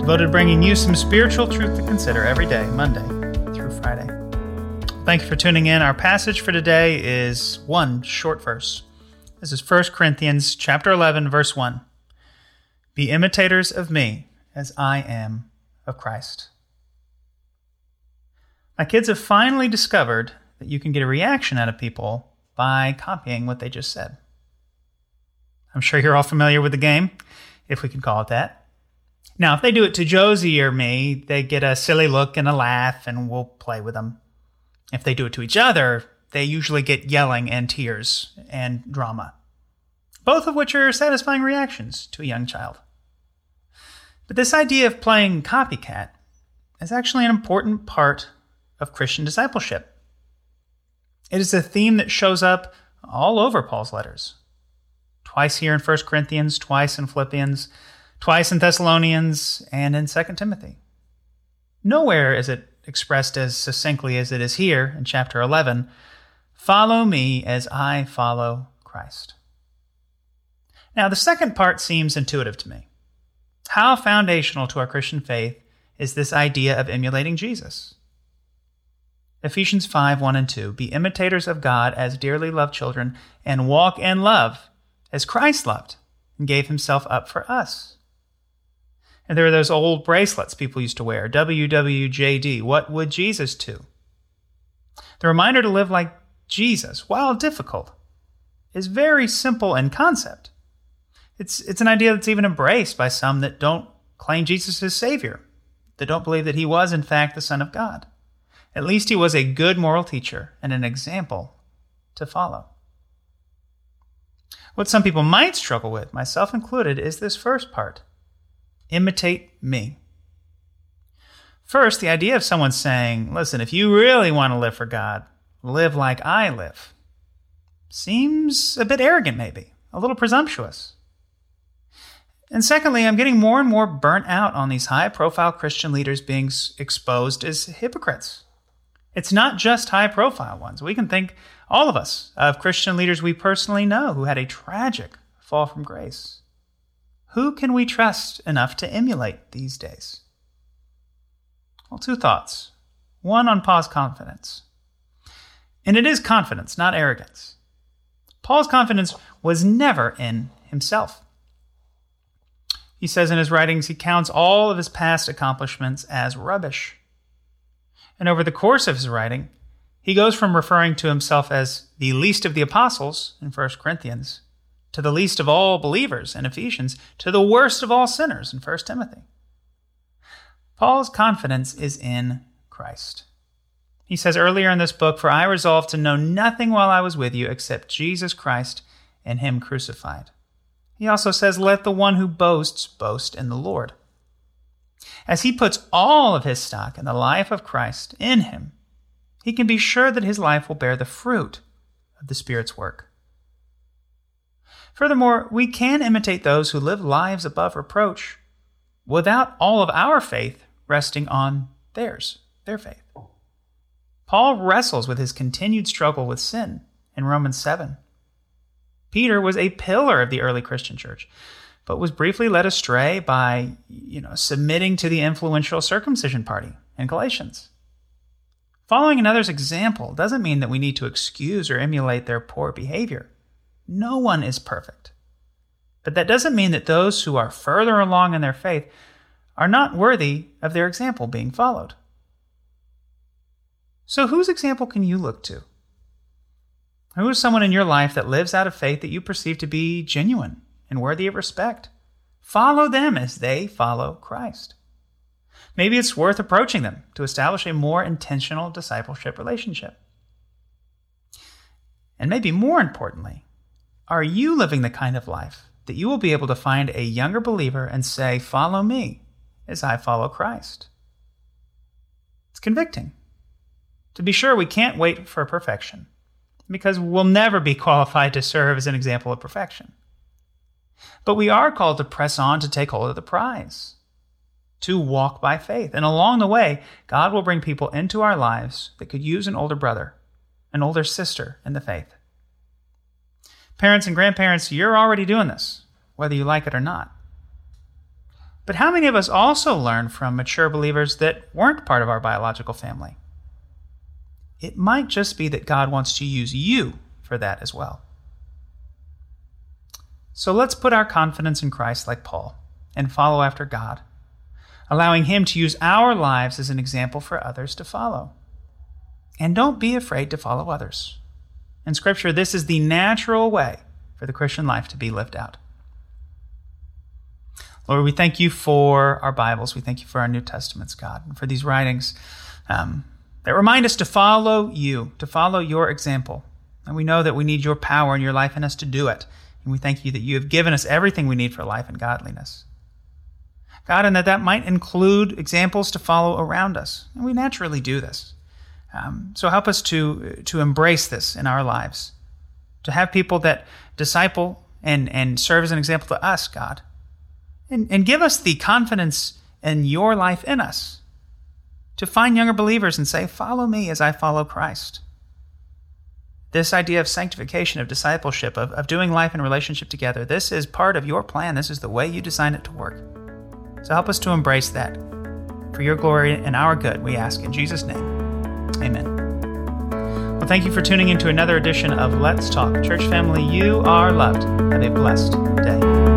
devoted to bringing you some spiritual truth to consider every day, Monday through Friday. Thank you for tuning in. Our passage for today is one short verse. This is 1 Corinthians chapter 11 verse 1. Be imitators of me as I am of Christ. My kids have finally discovered that you can get a reaction out of people by copying what they just said. I'm sure you're all familiar with the game, if we can call it that. Now, if they do it to Josie or me, they get a silly look and a laugh, and we'll play with them. If they do it to each other, they usually get yelling and tears and drama, both of which are satisfying reactions to a young child. But this idea of playing copycat is actually an important part of Christian discipleship. It is a theme that shows up all over Paul's letters. Twice here in 1 Corinthians, twice in Philippians, twice in Thessalonians, and in 2 Timothy. Nowhere is it expressed as succinctly as it is here in chapter 11 Follow me as I follow Christ. Now, the second part seems intuitive to me. How foundational to our Christian faith is this idea of emulating Jesus? Ephesians 5 1 and 2 Be imitators of God as dearly loved children, and walk in love as Christ loved and gave himself up for us. And there are those old bracelets people used to wear WWJD, what would Jesus do? The reminder to live like Jesus, while difficult, is very simple in concept. It's, it's an idea that's even embraced by some that don't claim Jesus as Savior, that don't believe that he was, in fact, the Son of God. At least he was a good moral teacher and an example to follow. What some people might struggle with, myself included, is this first part imitate me. First, the idea of someone saying, listen, if you really want to live for God, live like I live, seems a bit arrogant, maybe, a little presumptuous. And secondly, I'm getting more and more burnt out on these high profile Christian leaders being exposed as hypocrites. It's not just high profile ones. We can think, all of us, of Christian leaders we personally know who had a tragic fall from grace. Who can we trust enough to emulate these days? Well, two thoughts. One on Paul's confidence. And it is confidence, not arrogance. Paul's confidence was never in himself. He says in his writings he counts all of his past accomplishments as rubbish. And over the course of his writing, he goes from referring to himself as the least of the apostles in 1 Corinthians to the least of all believers in Ephesians, to the worst of all sinners in 1 Timothy. Paul's confidence is in Christ. He says earlier in this book, For I resolved to know nothing while I was with you except Jesus Christ and Him crucified. He also says, Let the one who boasts boast in the Lord. As he puts all of his stock in the life of Christ in him, he can be sure that his life will bear the fruit of the Spirit's work. Furthermore, we can imitate those who live lives above reproach without all of our faith resting on theirs, their faith. Paul wrestles with his continued struggle with sin in Romans 7. Peter was a pillar of the early Christian church, but was briefly led astray by, you know, submitting to the influential circumcision party in Galatians. Following another's example doesn't mean that we need to excuse or emulate their poor behavior. No one is perfect. But that doesn't mean that those who are further along in their faith are not worthy of their example being followed. So, whose example can you look to? Who is someone in your life that lives out of faith that you perceive to be genuine and worthy of respect? Follow them as they follow Christ. Maybe it's worth approaching them to establish a more intentional discipleship relationship. And maybe more importantly, are you living the kind of life that you will be able to find a younger believer and say, Follow me as I follow Christ? It's convicting. To be sure, we can't wait for perfection because we'll never be qualified to serve as an example of perfection. But we are called to press on to take hold of the prize, to walk by faith. And along the way, God will bring people into our lives that could use an older brother, an older sister in the faith. Parents and grandparents, you're already doing this, whether you like it or not. But how many of us also learn from mature believers that weren't part of our biological family? It might just be that God wants to use you for that as well. So let's put our confidence in Christ like Paul and follow after God, allowing Him to use our lives as an example for others to follow. And don't be afraid to follow others. In Scripture, this is the natural way for the Christian life to be lived out. Lord, we thank you for our Bibles. We thank you for our New Testaments, God, and for these writings um, that remind us to follow you, to follow your example. And we know that we need your power and your life in us to do it. And we thank you that you have given us everything we need for life and godliness. God, and that that might include examples to follow around us. And we naturally do this. Um, so help us to, to embrace this in our lives, to have people that disciple and, and serve as an example to us, God. And, and give us the confidence in your life in us to find younger believers and say, Follow me as I follow Christ. This idea of sanctification, of discipleship, of, of doing life in relationship together, this is part of your plan. This is the way you design it to work. So help us to embrace that. For your glory and our good, we ask in Jesus' name. Amen. Well, thank you for tuning in to another edition of Let's Talk. Church family, you are loved. Have a blessed day.